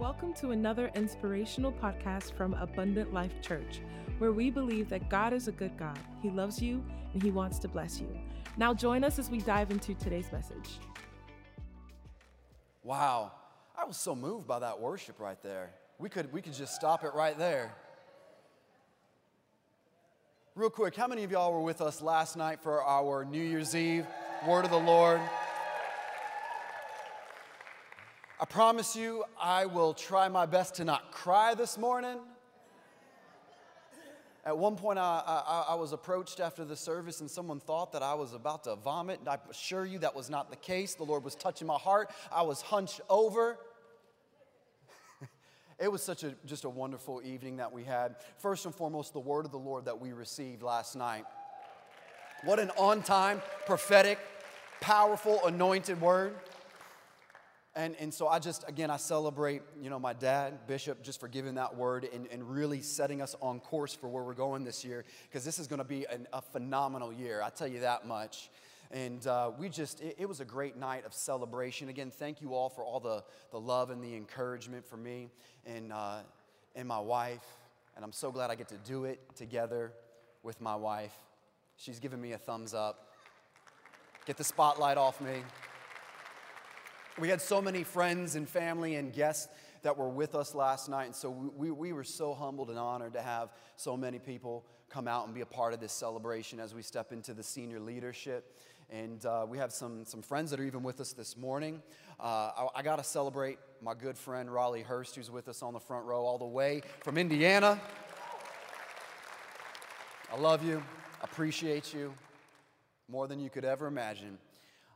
Welcome to another inspirational podcast from Abundant Life Church, where we believe that God is a good God. He loves you and He wants to bless you. Now, join us as we dive into today's message. Wow, I was so moved by that worship right there. We could, we could just stop it right there. Real quick, how many of y'all were with us last night for our New Year's Eve Word of the Lord? I promise you, I will try my best to not cry this morning. At one point, I, I, I, was approached after the service, and someone thought that I was about to vomit. And I assure you that was not the case. The Lord was touching my heart. I was hunched over. it was such a just a wonderful evening that we had. First and foremost, the word of the Lord that we received last night. What an on time, prophetic, powerful, anointed word. And, and so I just, again, I celebrate, you know, my dad, Bishop, just for giving that word and, and really setting us on course for where we're going this year, because this is going to be an, a phenomenal year. I tell you that much. And uh, we just, it, it, was a great night of celebration. Again, thank you all for all the, the love and the encouragement for me and, uh, and my wife. And I'm so glad I get to do it together with my wife. She's giving me a thumbs up. Get the spotlight off me. We had so many friends and family and guests that were with us last night. And so we, we were so humbled and honored to have so many people come out and be a part of this celebration as we step into the senior leadership. And uh, we have some, some friends that are even with us this morning. Uh, I, I got to celebrate my good friend Raleigh Hurst, who's with us on the front row all the way from Indiana. I love you, appreciate you more than you could ever imagine.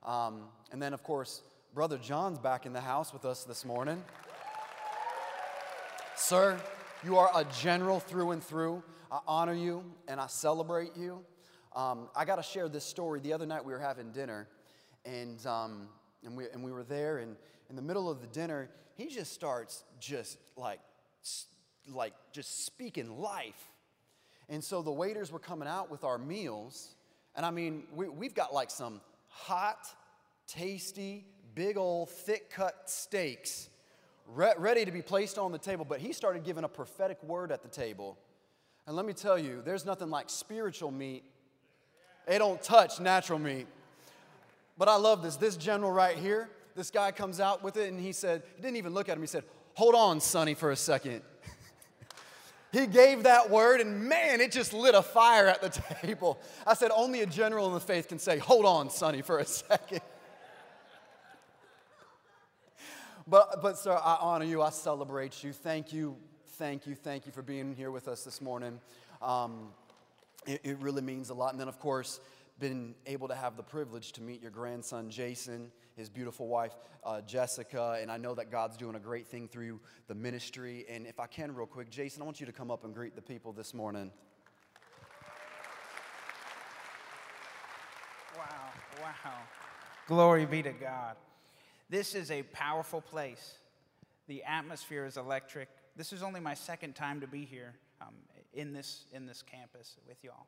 Um, and then, of course, Brother John's back in the house with us this morning. Sir, you are a general through and through. I honor you and I celebrate you. Um, I got to share this story. The other night we were having dinner, and, um, and, we, and we were there, and in the middle of the dinner, he just starts just like, like just speaking life. And so the waiters were coming out with our meals, and I mean, we, we've got like some hot, tasty, big old thick cut steaks re- ready to be placed on the table, but he started giving a prophetic word at the table. And let me tell you, there's nothing like spiritual meat. It don't touch natural meat. But I love this. This general right here, this guy comes out with it and he said, he didn't even look at him. He said, Hold on, Sonny, for a second. he gave that word, and man, it just lit a fire at the table. I said, Only a general in the faith can say, Hold on, Sonny, for a second. But, but, sir, I honor you. I celebrate you. Thank you, thank you, thank you for being here with us this morning. Um, it, it, really means a lot. And then, of course, been able to have the privilege to meet your grandson, Jason, his beautiful wife, uh, Jessica. And I know that God's doing a great thing through the ministry. And if I can, real quick, Jason, I want you to come up and greet the people this morning. Wow, wow. Glory be to God. This is a powerful place. The atmosphere is electric. This is only my second time to be here um, in, this, in this campus with y'all.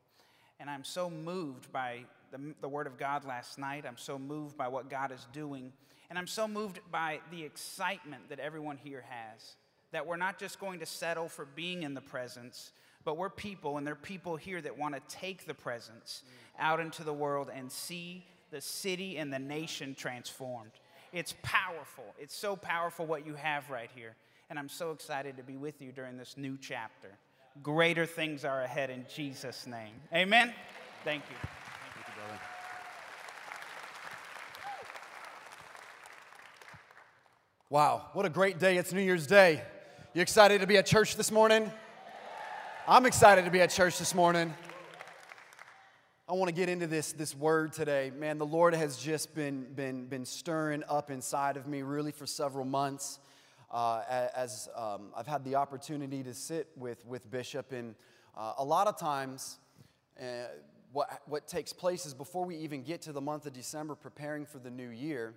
And I'm so moved by the, the Word of God last night. I'm so moved by what God is doing. And I'm so moved by the excitement that everyone here has. That we're not just going to settle for being in the presence, but we're people, and there are people here that want to take the presence out into the world and see the city and the nation transformed. It's powerful. It's so powerful what you have right here. And I'm so excited to be with you during this new chapter. Greater things are ahead in Jesus' name. Amen. Thank you. Thank you, brother. Wow, what a great day. It's New Year's Day. You excited to be at church this morning? I'm excited to be at church this morning. I want to get into this, this word today. Man, the Lord has just been, been, been stirring up inside of me really for several months uh, as um, I've had the opportunity to sit with, with Bishop. And uh, a lot of times, uh, what, what takes place is before we even get to the month of December preparing for the new year,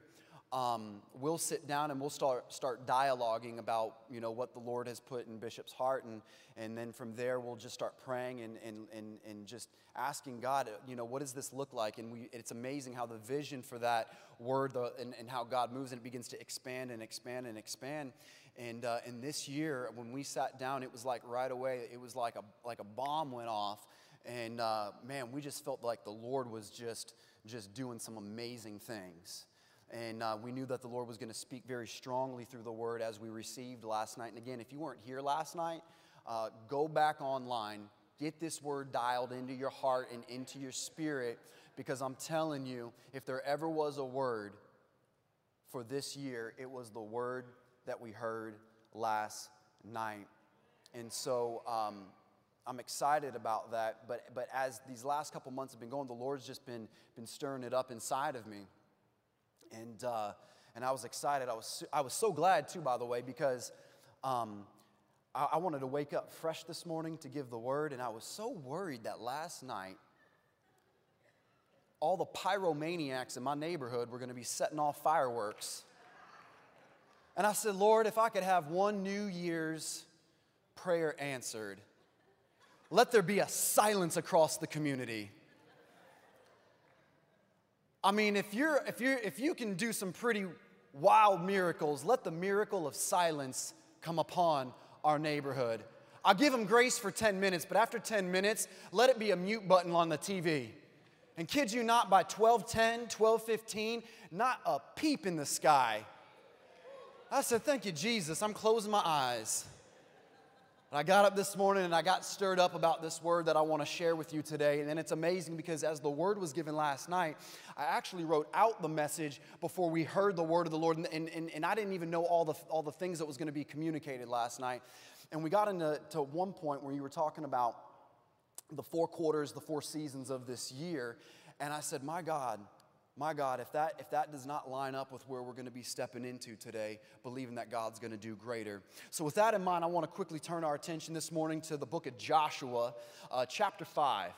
um, we'll sit down and we'll start, start dialoguing about, you know, what the Lord has put in Bishop's heart. And, and then from there, we'll just start praying and, and, and, and just asking God, you know, what does this look like? And we, it's amazing how the vision for that word the, and, and how God moves and it begins to expand and expand and expand. And, uh, and this year, when we sat down, it was like right away, it was like a, like a bomb went off. And uh, man, we just felt like the Lord was just, just doing some amazing things. And uh, we knew that the Lord was going to speak very strongly through the word as we received last night. And again, if you weren't here last night, uh, go back online, get this word dialed into your heart and into your spirit, because I'm telling you, if there ever was a word for this year, it was the word that we heard last night. And so um, I'm excited about that. But, but as these last couple months have been going, the Lord's just been, been stirring it up inside of me. And, uh, and I was excited. I was, I was so glad, too, by the way, because um, I, I wanted to wake up fresh this morning to give the word. And I was so worried that last night, all the pyromaniacs in my neighborhood were going to be setting off fireworks. And I said, Lord, if I could have one New Year's prayer answered, let there be a silence across the community. I mean, if, you're, if, you're, if you can do some pretty wild miracles, let the miracle of silence come upon our neighborhood. I'll give them grace for 10 minutes, but after 10 minutes, let it be a mute button on the TV. And kids you not, by 1210, 1215, not a peep in the sky. I said, Thank you, Jesus. I'm closing my eyes. I got up this morning and I got stirred up about this word that I want to share with you today. And it's amazing because as the word was given last night, I actually wrote out the message before we heard the word of the Lord. And, and, and I didn't even know all the, all the things that was going to be communicated last night. And we got into to one point where you were talking about the four quarters, the four seasons of this year. And I said, My God, my God, if that, if that does not line up with where we're going to be stepping into today, believing that God's going to do greater. So, with that in mind, I want to quickly turn our attention this morning to the book of Joshua, uh, chapter 5.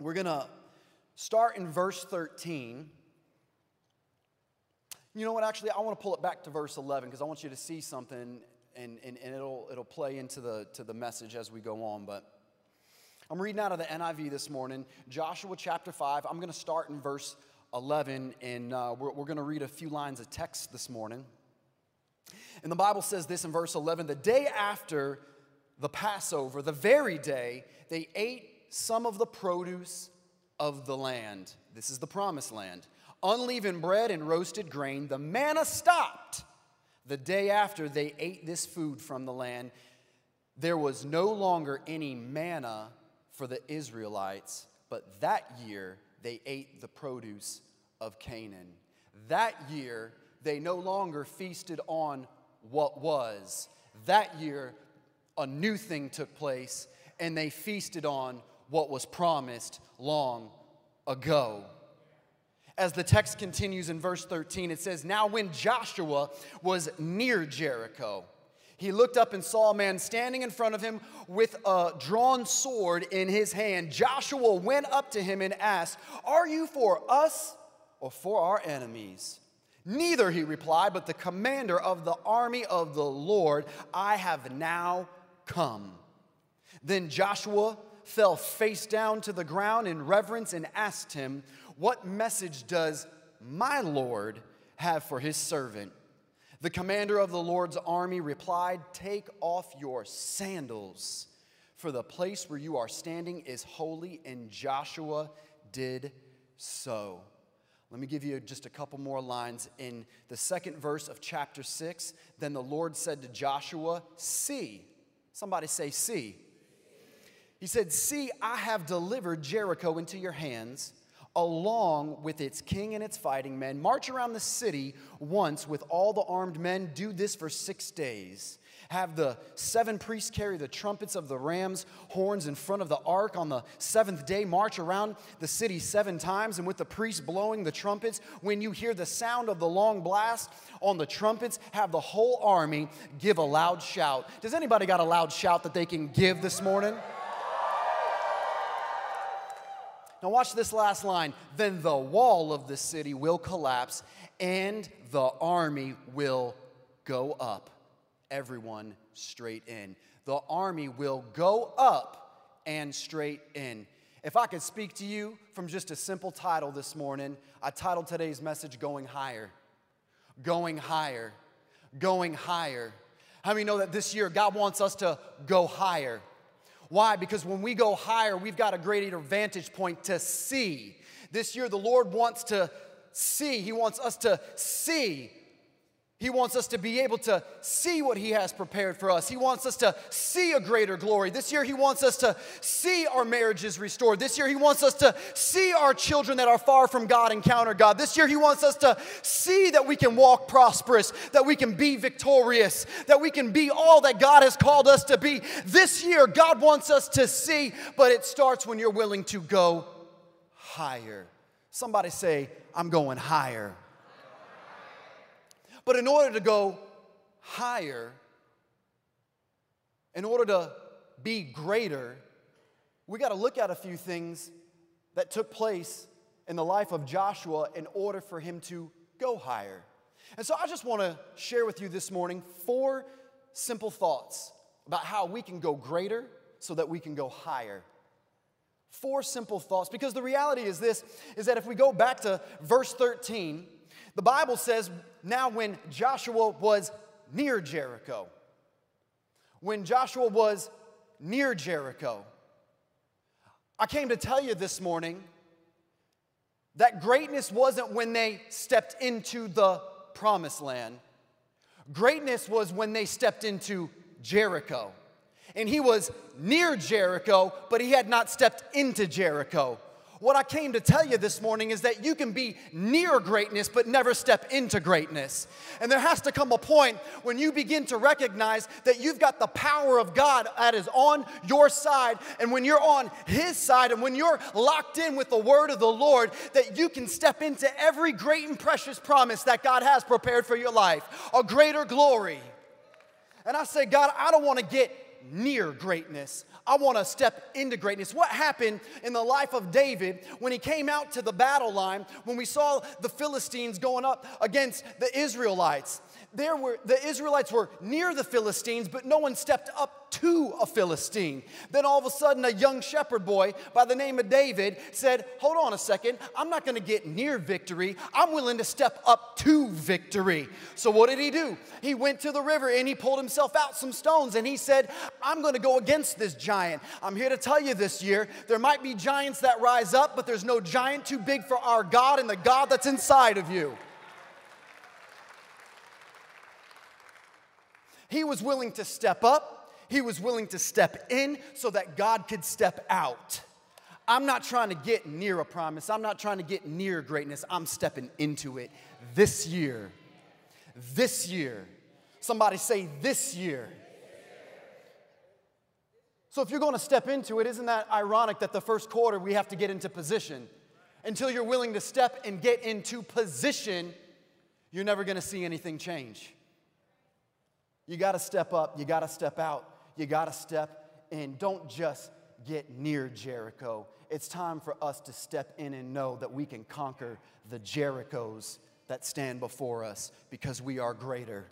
We're going to start in verse 13. You know what, actually, I want to pull it back to verse 11 because I want you to see something and, and, and it'll, it'll play into the, to the message as we go on. But I'm reading out of the NIV this morning, Joshua chapter 5. I'm going to start in verse 11, and uh, we're, we're going to read a few lines of text this morning. And the Bible says this in verse 11 the day after the Passover, the very day, they ate some of the produce of the land. This is the promised land. Unleavened bread and roasted grain. The manna stopped. The day after they ate this food from the land, there was no longer any manna for the Israelites, but that year they ate the produce of Canaan. That year they no longer feasted on what was. That year a new thing took place and they feasted on what was promised long ago. As the text continues in verse 13, it says, Now when Joshua was near Jericho, he looked up and saw a man standing in front of him with a drawn sword in his hand. Joshua went up to him and asked, Are you for us or for our enemies? Neither, he replied, but the commander of the army of the Lord, I have now come. Then Joshua fell face down to the ground in reverence and asked him, What message does my Lord have for his servant? The commander of the Lord's army replied, Take off your sandals, for the place where you are standing is holy. And Joshua did so. Let me give you just a couple more lines. In the second verse of chapter 6, then the Lord said to Joshua, See. Somebody say, See. He said, See, I have delivered Jericho into your hands along with its king and its fighting men. March around the city once with all the armed men. Do this for six days. Have the seven priests carry the trumpets of the ram's horns in front of the ark on the seventh day. March around the city seven times, and with the priests blowing the trumpets, when you hear the sound of the long blast on the trumpets, have the whole army give a loud shout. Does anybody got a loud shout that they can give this morning? Now, watch this last line. Then the wall of the city will collapse and the army will go up. Everyone straight in. The army will go up and straight in. If I could speak to you from just a simple title this morning, I titled today's message Going Higher. Going Higher. Going Higher. How many know that this year God wants us to go higher? Why? Because when we go higher, we've got a greater vantage point to see. This year, the Lord wants to see, He wants us to see he wants us to be able to see what He has prepared for us. He wants us to see a greater glory. This year, He wants us to see our marriages restored. This year, He wants us to see our children that are far from God encounter God. This year, He wants us to see that we can walk prosperous, that we can be victorious, that we can be all that God has called us to be. This year, God wants us to see, but it starts when you're willing to go higher. Somebody say, I'm going higher. But in order to go higher, in order to be greater, we got to look at a few things that took place in the life of Joshua in order for him to go higher. And so I just want to share with you this morning four simple thoughts about how we can go greater so that we can go higher. Four simple thoughts because the reality is this is that if we go back to verse 13, the Bible says, now when Joshua was near Jericho, when Joshua was near Jericho, I came to tell you this morning that greatness wasn't when they stepped into the promised land. Greatness was when they stepped into Jericho. And he was near Jericho, but he had not stepped into Jericho. What I came to tell you this morning is that you can be near greatness but never step into greatness. And there has to come a point when you begin to recognize that you've got the power of God that is on your side. And when you're on His side and when you're locked in with the word of the Lord, that you can step into every great and precious promise that God has prepared for your life, a greater glory. And I say, God, I don't want to get near greatness. I want to step into greatness. What happened in the life of David when he came out to the battle line, when we saw the Philistines going up against the Israelites? There were the Israelites were near the Philistines, but no one stepped up to a Philistine. Then all of a sudden, a young shepherd boy by the name of David said, Hold on a second, I'm not gonna get near victory. I'm willing to step up to victory. So what did he do? He went to the river and he pulled himself out some stones and he said, I'm gonna go against this giant. I'm here to tell you this year, there might be giants that rise up, but there's no giant too big for our God and the God that's inside of you. He was willing to step up, he was willing to step in so that God could step out. I'm not trying to get near a promise. I'm not trying to get near greatness. I'm stepping into it this year. This year. Somebody say, this year. So, if you're going to step into it, isn't that ironic that the first quarter we have to get into position? Until you're willing to step and get into position, you're never going to see anything change. You got to step up, you got to step out, you got to step in. Don't just get near Jericho. It's time for us to step in and know that we can conquer the Jerichos that stand before us because we are greater.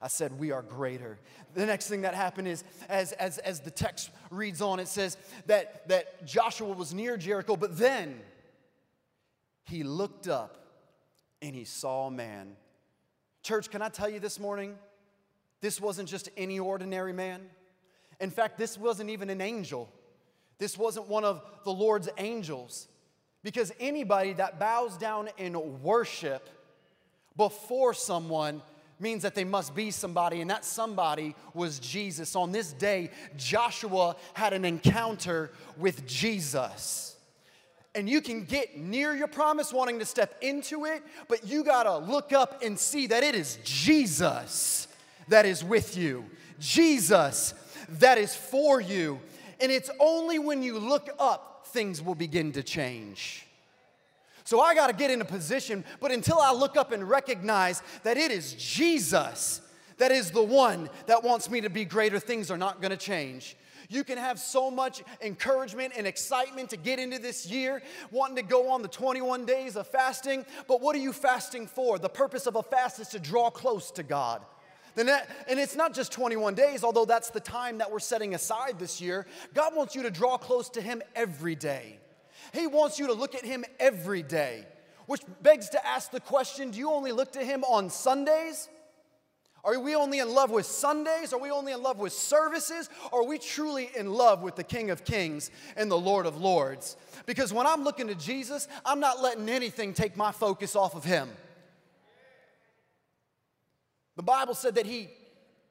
I said, We are greater. The next thing that happened is, as, as, as the text reads on, it says that, that Joshua was near Jericho, but then he looked up and he saw a man. Church, can I tell you this morning? This wasn't just any ordinary man. In fact, this wasn't even an angel. This wasn't one of the Lord's angels. Because anybody that bows down in worship before someone means that they must be somebody, and that somebody was Jesus. On this day, Joshua had an encounter with Jesus. And you can get near your promise wanting to step into it, but you gotta look up and see that it is Jesus that is with you, Jesus that is for you. And it's only when you look up things will begin to change. So I got to get in a position, but until I look up and recognize that it is Jesus that is the one that wants me to be greater, things are not going to change. You can have so much encouragement and excitement to get into this year, wanting to go on the 21 days of fasting. But what are you fasting for? The purpose of a fast is to draw close to God. And it's not just 21 days, although that's the time that we're setting aside this year. God wants you to draw close to Him every day. He wants you to look at Him every day, which begs to ask the question do you only look to Him on Sundays? Are we only in love with Sundays? Are we only in love with services? Are we truly in love with the King of Kings and the Lord of Lords? Because when I'm looking to Jesus, I'm not letting anything take my focus off of Him. The Bible said that He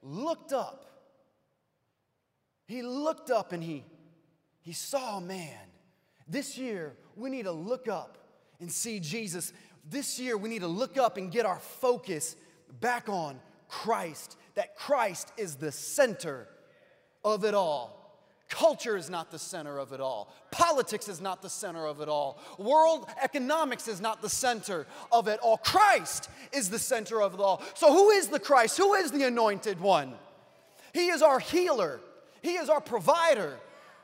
looked up. He looked up and He, he saw a man. This year, we need to look up and see Jesus. This year, we need to look up and get our focus back on Christ, that Christ is the center of it all. Culture is not the center of it all. Politics is not the center of it all. World economics is not the center of it all. Christ is the center of it all. So, who is the Christ? Who is the anointed one? He is our healer, He is our provider.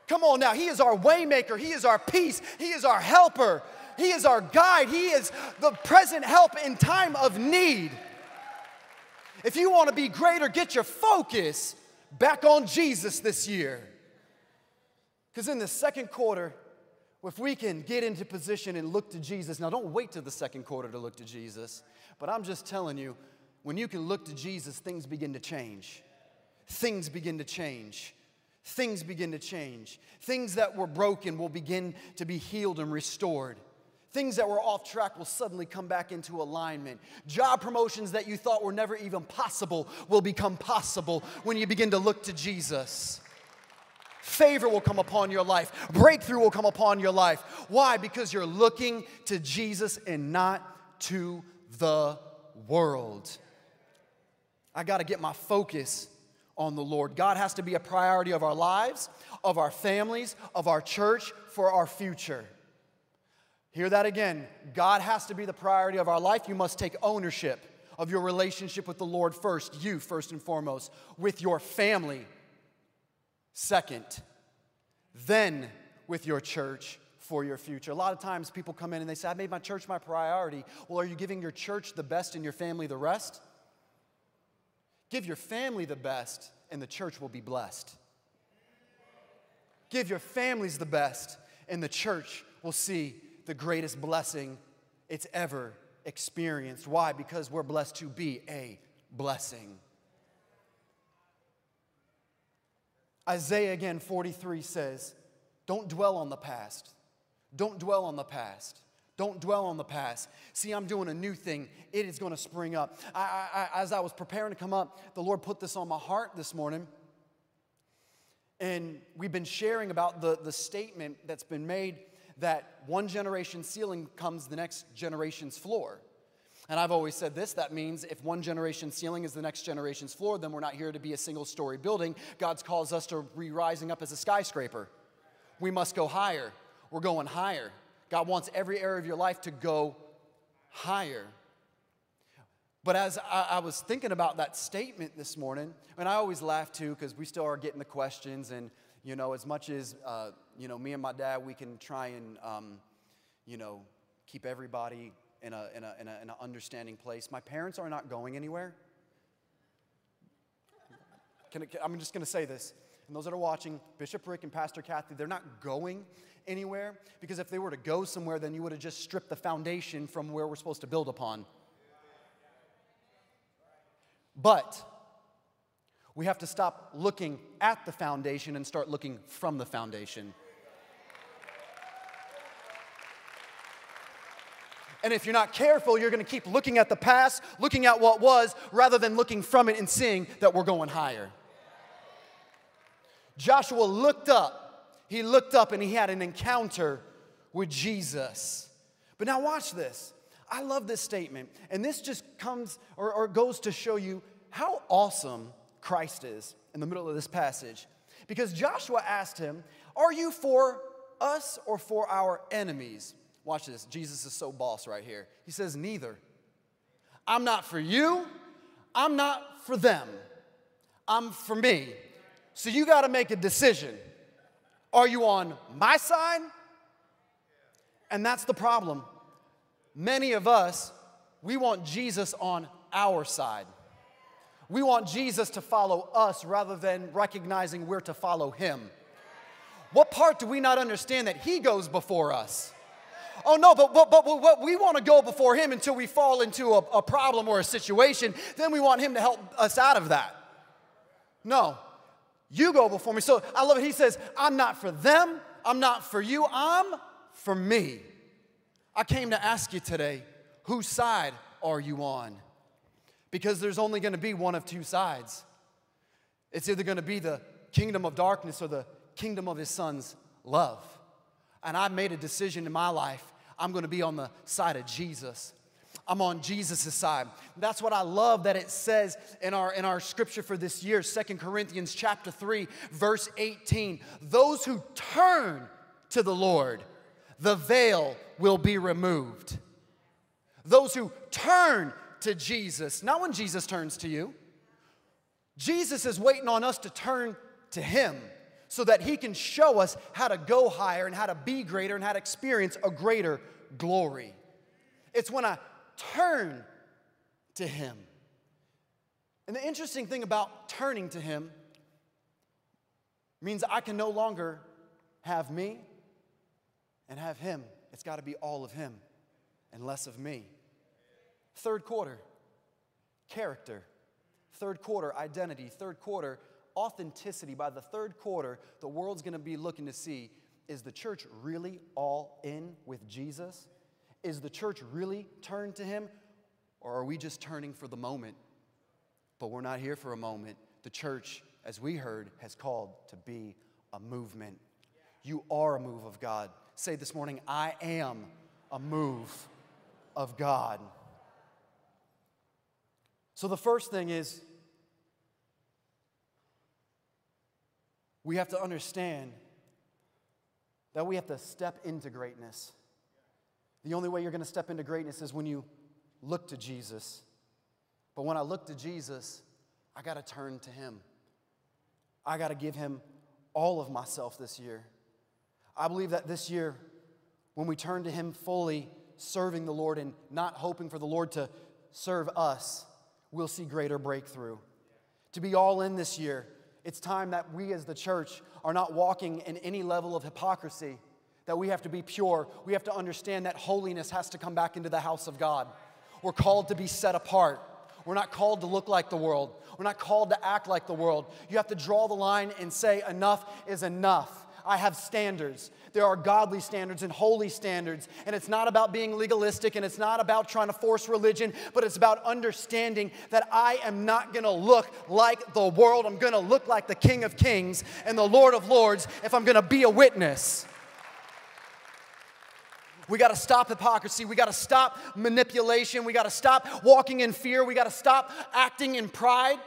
Come on now, He is our waymaker, He is our peace, He is our helper, He is our guide, He is the present help in time of need. If you want to be greater, get your focus back on Jesus this year. Because in the second quarter, if we can get into position and look to Jesus, now don't wait till the second quarter to look to Jesus, but I'm just telling you, when you can look to Jesus, things begin to change. Things begin to change. Things begin to change. Things that were broken will begin to be healed and restored. Things that were off track will suddenly come back into alignment. Job promotions that you thought were never even possible will become possible when you begin to look to Jesus. Favor will come upon your life, breakthrough will come upon your life. Why? Because you're looking to Jesus and not to the world. I got to get my focus on the Lord. God has to be a priority of our lives, of our families, of our church, for our future. Hear that again. God has to be the priority of our life. You must take ownership of your relationship with the Lord first, you first and foremost, with your family second, then with your church for your future. A lot of times people come in and they say, I made my church my priority. Well, are you giving your church the best and your family the rest? Give your family the best, and the church will be blessed. Give your families the best, and the church will see the greatest blessing it's ever experienced. Why? Because we're blessed to be a blessing. Isaiah again 43 says, Don't dwell on the past. Don't dwell on the past. Don't dwell on the past. See, I'm doing a new thing. It is going to spring up. I, I, as I was preparing to come up, the Lord put this on my heart this morning. And we've been sharing about the, the statement that's been made that one generation's ceiling comes the next generation's floor. And I've always said this that means if one generation's ceiling is the next generation's floor, then we're not here to be a single story building. God's calls us to be rising up as a skyscraper. We must go higher. We're going higher. God wants every area of your life to go higher. But as I, I, was thinking about that statement this morning, and I always laugh too because we still are getting the questions, and you know, as much as uh, you know, me and my dad, we can try and, um, you know, keep everybody in, a, in, a, in, a, in an understanding place. My parents are not going anywhere. Can, I'm just going to say this. And those that are watching, Bishop Rick and Pastor Kathy, they're not going anywhere because if they were to go somewhere, then you would have just stripped the foundation from where we're supposed to build upon. But we have to stop looking at the foundation and start looking from the foundation. And if you're not careful, you're going to keep looking at the past, looking at what was, rather than looking from it and seeing that we're going higher. Joshua looked up. He looked up and he had an encounter with Jesus. But now, watch this. I love this statement. And this just comes or, or goes to show you how awesome Christ is in the middle of this passage. Because Joshua asked him, Are you for us or for our enemies? Watch this. Jesus is so boss right here. He says, Neither. I'm not for you. I'm not for them. I'm for me. So you got to make a decision. Are you on my side? And that's the problem. Many of us, we want Jesus on our side. We want Jesus to follow us rather than recognizing we're to follow him. What part do we not understand that he goes before us? Oh no, but, but, but, but we want to go before him until we fall into a, a problem or a situation. Then we want him to help us out of that. No, you go before me. So I love it. He says, I'm not for them, I'm not for you, I'm for me. I came to ask you today, whose side are you on? Because there's only going to be one of two sides. It's either going to be the kingdom of darkness or the kingdom of his son's love. And I've made a decision in my life. I'm to be on the side of Jesus. I'm on Jesus' side. That's what I love that it says in our, in our scripture for this year, Second Corinthians chapter 3, verse 18. Those who turn to the Lord, the veil will be removed. Those who turn to Jesus, not when Jesus turns to you. Jesus is waiting on us to turn to Him so that He can show us how to go higher and how to be greater and how to experience a greater glory. It's when I turn to Him. And the interesting thing about turning to Him means I can no longer have me and have Him. It's got to be all of Him and less of me. Third quarter, character. Third quarter, identity. Third quarter, authenticity. By the third quarter, the world's gonna be looking to see is the church really all in with Jesus? Is the church really turned to Him? Or are we just turning for the moment? But we're not here for a moment. The church, as we heard, has called to be a movement. You are a move of God. Say this morning, I am a move of God. So the first thing is we have to understand that we have to step into greatness. The only way you're going to step into greatness is when you look to Jesus. But when I look to Jesus, I got to turn to Him. I got to give Him all of myself this year. I believe that this year, when we turn to Him fully, serving the Lord and not hoping for the Lord to serve us, we'll see greater breakthrough. To be all in this year, it's time that we as the church are not walking in any level of hypocrisy, that we have to be pure. We have to understand that holiness has to come back into the house of God. We're called to be set apart. We're not called to look like the world. We're not called to act like the world. You have to draw the line and say, enough is enough. I have standards. There are godly standards and holy standards. And it's not about being legalistic and it's not about trying to force religion, but it's about understanding that I am not going to look like the world. I'm going to look like the King of Kings and the Lord of Lords if I'm going to be a witness. We got to stop hypocrisy. We got to stop manipulation. We got to stop walking in fear. We got to stop acting in pride.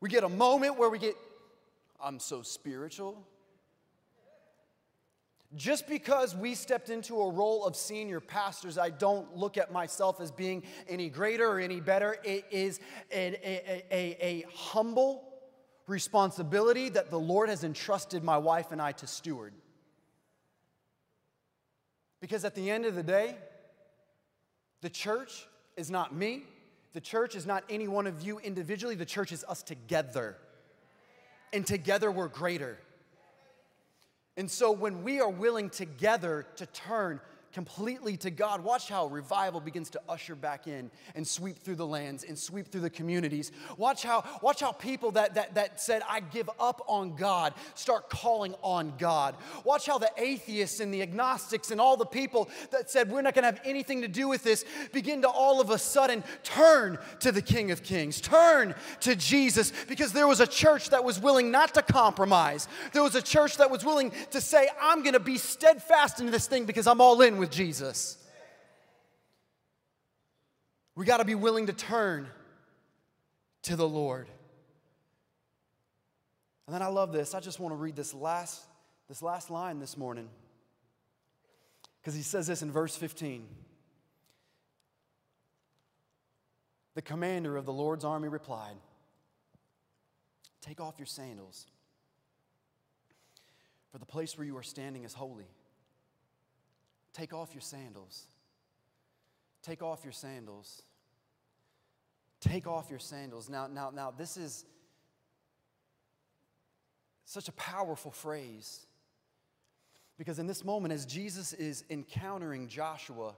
We get a moment where we get I'm so spiritual. Just because we stepped into a role of senior pastors, I don't look at myself as being any greater or any better. It is a, a, a, a, humble responsibility that the Lord has entrusted my wife and I to steward. Because at the end of the day, the church is not me, the church is not any one of you individually, the church is us together and together we're greater. And so when we are willing together to turn completely to God. Watch how revival begins to usher back in and sweep through the lands and sweep through the communities. Watch how, watch how people that, that, that said, I give up on God, start calling on God. Watch how the atheists and the agnostics and all the people that said, we're not going to have anything to do with this, begin to all of a sudden turn to the King of Kings, turn to Jesus, because there was a church that was willing not to compromise. There was a church that was willing to say, I'm going to be steadfast in this thing because I'm all in with with Jesus. We got to be willing to turn to the Lord. And then I love this. I just want to read this last, this last line this morning. Because he says this in verse 15. The commander of the Lord's army replied, Take off your sandals. For the place where you are standing is holy. Take off your sandals. Take off your sandals. Take off your sandals. Now, now, now, this is such a powerful phrase. Because in this moment, as Jesus is encountering Joshua,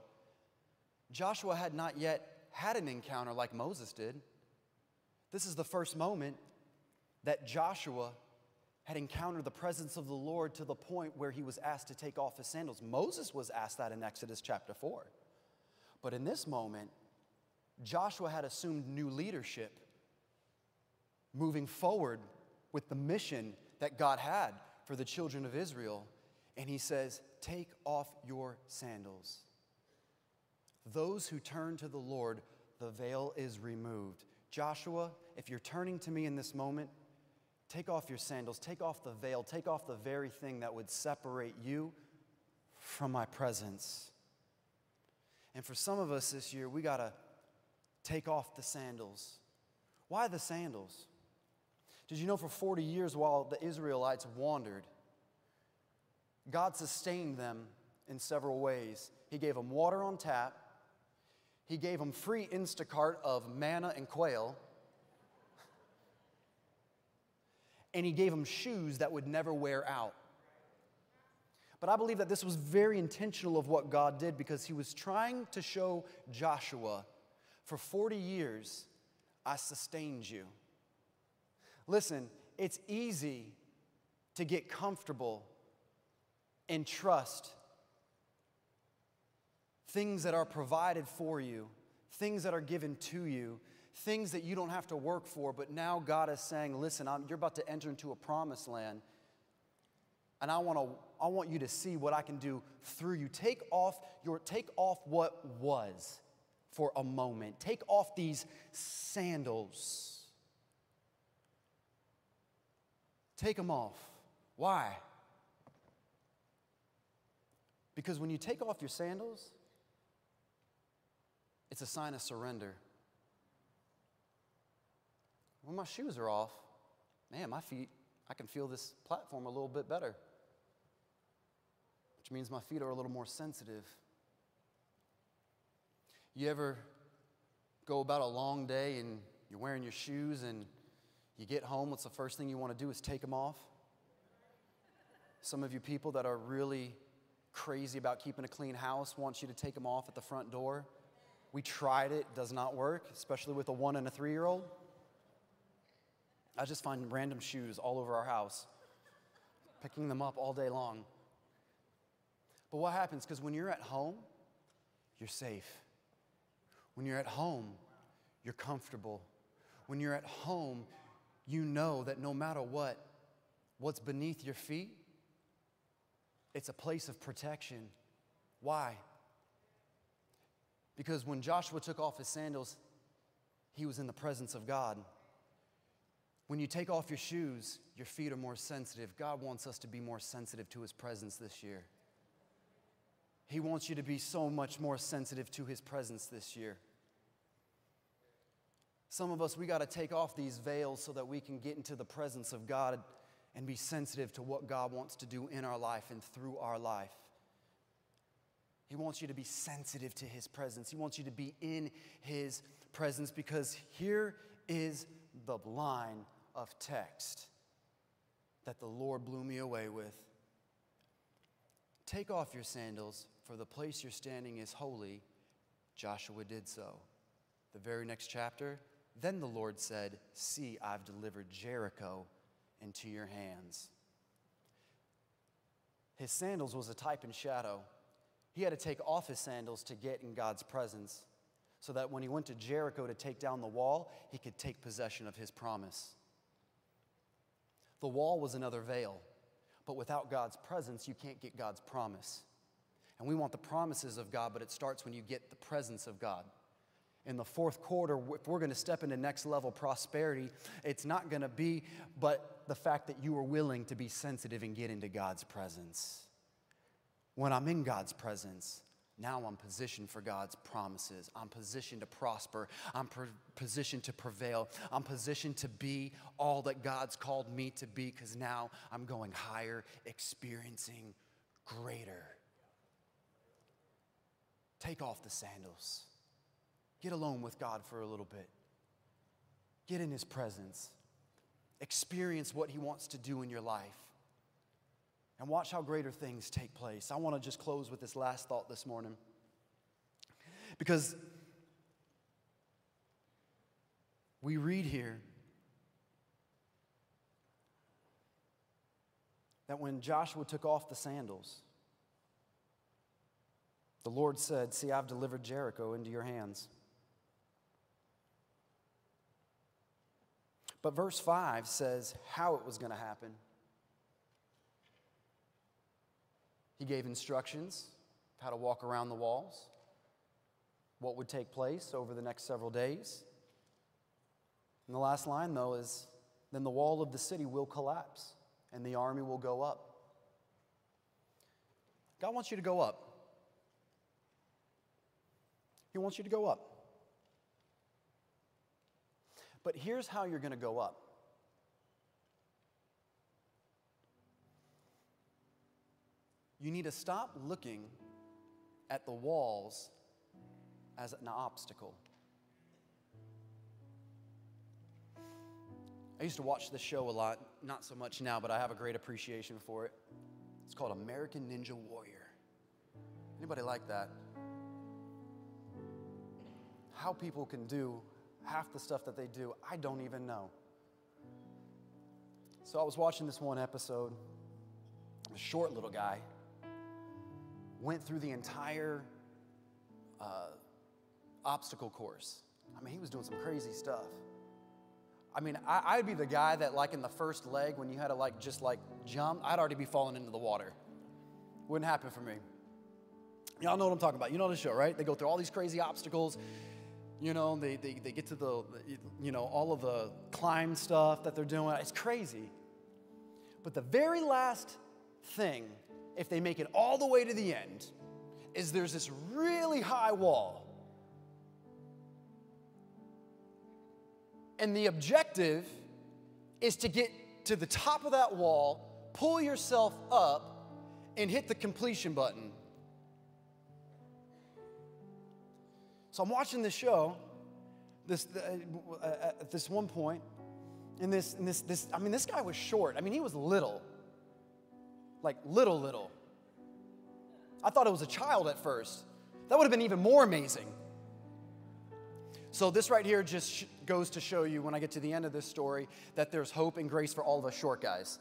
Joshua had not yet had an encounter like Moses did. This is the first moment that Joshua had encountered the presence of the Lord to the point where he was asked to take off his sandals. Moses was asked that in Exodus chapter 4. But in this moment, Joshua had assumed new leadership, moving forward with the mission that God had for the children of Israel. And he says, Take off your sandals. Those who turn to the Lord, the veil is removed. Joshua, if you're turning to me in this moment, take off your sandals, take off the veil, take off the very thing that would separate you from my presence. And for some of us this year, we got to take off the sandals. Why the sandals? Did you know for 40 years while the Israelites wandered, God sustained them in several ways? He gave them water on tap, He gave them free Instacart of manna and quail, and He gave them shoes that would never wear out. But I believe that this was very intentional of what God did because He was trying to show Joshua for 40 years, I sustained you. Listen, it's easy to get comfortable and trust things that are provided for you, things that are given to you, things that you don't have to work for, but now God is saying, listen, I'm, you're about to enter into a promised land. And I want to I want you to see what I can do through you. Take off your take off what was for a moment. Take off these sandals. Take them off. Why? Because when you take off your sandals, it's a sign of surrender. When my shoes are off, man, my feet, I can feel this platform a little bit better, which means my feet are a little more sensitive. You ever go about a long day and you're wearing your shoes and you get home, what's the first thing you want to do is take them off? Some of you people that are really crazy about keeping a clean house want you to take them off at the front door. We tried it, does not work, especially with a one and a three year old. I just find random shoes all over our house, picking them up all day long. But what happens? Because when you're at home, you're safe. When you're at home, you're comfortable. When you're at home, you know that no matter what, what's beneath your feet, it's a place of protection. Why? Because when Joshua took off his sandals, he was in the presence of God. When you take off your shoes, your feet are more sensitive. God wants us to be more sensitive to his presence this year. He wants you to be so much more sensitive to his presence this year. Some of us, we got to take off these veils so that we can get into the presence of God and be sensitive to what God wants to do in our life and through our life. He wants you to be sensitive to His presence. He wants you to be in His presence because here is the line of text that the Lord blew me away with. Take off your sandals, for the place you're standing is holy. Joshua did so. The very next chapter, then the Lord said, See, I've delivered Jericho into your hands. His sandals was a type and shadow. He had to take off his sandals to get in God's presence so that when he went to Jericho to take down the wall, he could take possession of his promise. The wall was another veil, but without God's presence, you can't get God's promise. And we want the promises of God, but it starts when you get the presence of God in the fourth quarter, if we're going to step into next level prosperity, it's not going to be but the fact that you are willing to be sensitive and get into God's presence. When I'm in God's presence, now I'm positioned for God's promises. I'm positioned to prosper. I'm positioned to prevail. I'm positioned to be all that God's called me to be because now I'm going higher, experiencing greater. Take off the sandals. Get alone with God for a little bit. Get in His presence. Experience what He wants to do in your life and watch how greater things take place. I want to just close with this last thought this morning. Because we read here that when Joshua took off the sandals, the Lord said, See, I've delivered Jericho into your hands. But verse 5 says how it was going to happen. He gave instructions how to walk around the walls, what would take place over the next several days. And the last line, though, is then the wall of the city will collapse and the army will go up. God wants you to go up. He wants you to go up. But here's how you're going to go up you need to stop looking at the walls as an obstacle. I used to watch this show a lot, not so much now, but I have a great appreciation for it. It's called American Ninja Warrior. Anybody like that? How people can do half the stuff that they do, I don't even know. So I was watching this one episode, a short little guy went through the entire uh, obstacle course. I mean, he was doing some crazy stuff. I mean, I, would be the guy that, like, in the first leg, when you had to, like, just like jump, I'd already be falling into the water. Wouldn't happen for me. Y'all know what I'm talking about. You know the show, right? They go through all these crazy obstacles. You know, they, they, they get to the, you know, all of the climb stuff that they're doing. It's crazy. But the very last thing if they make it all the way to the end, is there's this really high wall. And the objective is to get to the top of that wall, pull yourself up, and hit the completion button. So I'm watching this show, this uh, at this one point, and this, and this, this, I mean, this guy was short. I mean, he was little like little, little. I thought it was a child at first. That would have been even more amazing. So, this right here just sh- goes to show you when I get to the end of this story that there's hope and grace for all of us short guys.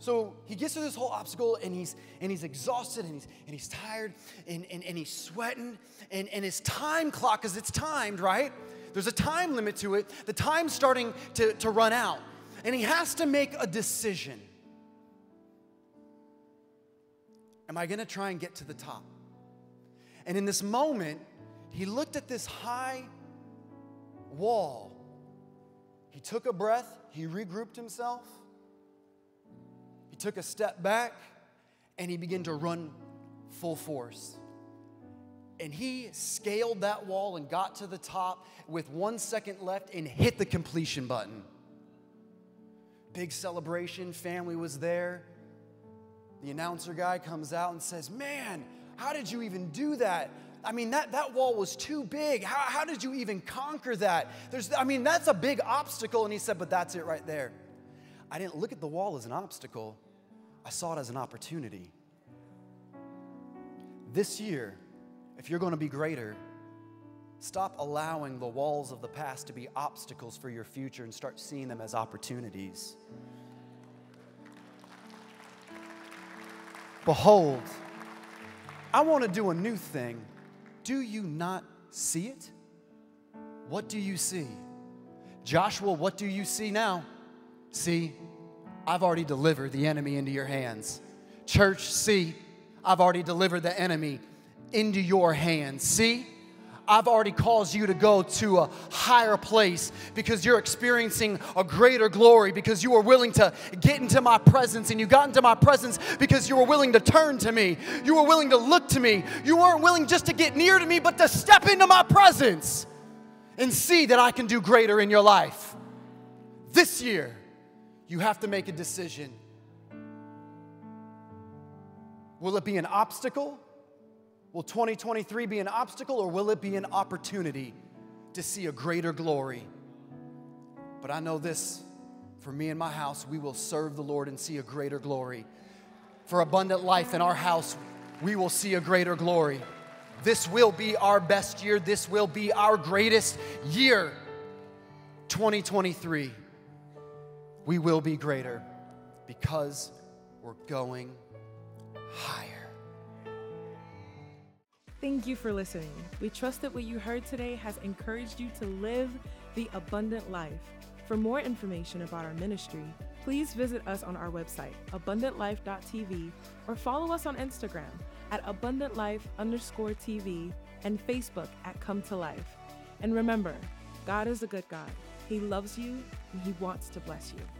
So he gets through this whole obstacle and he's and he's exhausted and he's and he's tired and, and, and he's sweating and, and his time clock, because it's timed, right? There's a time limit to it. The time's starting to, to run out and he has to make a decision. Am I going to try and get to the top? And in this moment, he looked at this high wall. He took a breath, he regrouped himself, he took a step back, and he began to run full force. And he scaled that wall and got to the top with one second left and hit the completion button big celebration, family was there. The announcer guy comes out and says, Man, how did you even do that? I mean, that, that wall was too big. How, how did you even conquer that? There's, I mean, that's a big obstacle. And he said, But that's it right there. I didn't look at the wall as an obstacle, I saw it as an opportunity. This year, if you're going to be greater, Stop allowing the walls of the past to be obstacles for your future and start seeing them as opportunities. Behold, I want to do a new thing. Do you not see it? What do you see? Joshua, what do you see now? See, I've already delivered the enemy into your hands. Church, see, I've already delivered the enemy into your hands. See, I've already caused you to go to a higher place because you're experiencing a greater glory because you were willing to get into my presence and you got into my presence because you were willing to turn to me. You were willing to look to me. You weren't willing just to get near to me, but to step into my presence and see that I can do greater in your life. This year, you have to make a decision. Will it be an obstacle? Will 2023 be an obstacle or will it be an opportunity to see a greater glory? But I know this for me and my house, we will serve the Lord and see a greater glory. For abundant life in our house, we will see a greater glory. This will be our best year. This will be our greatest year. 2023. We will be greater because we're going higher. Thank you for listening. We trust that what you heard today has encouraged you to live the abundant life. For more information about our ministry, please visit us on our website, abundantlife.tv, or follow us on Instagram at abundantlife underscore TV and Facebook at Come to Life. And remember, God is a good God. He loves you and He wants to bless you.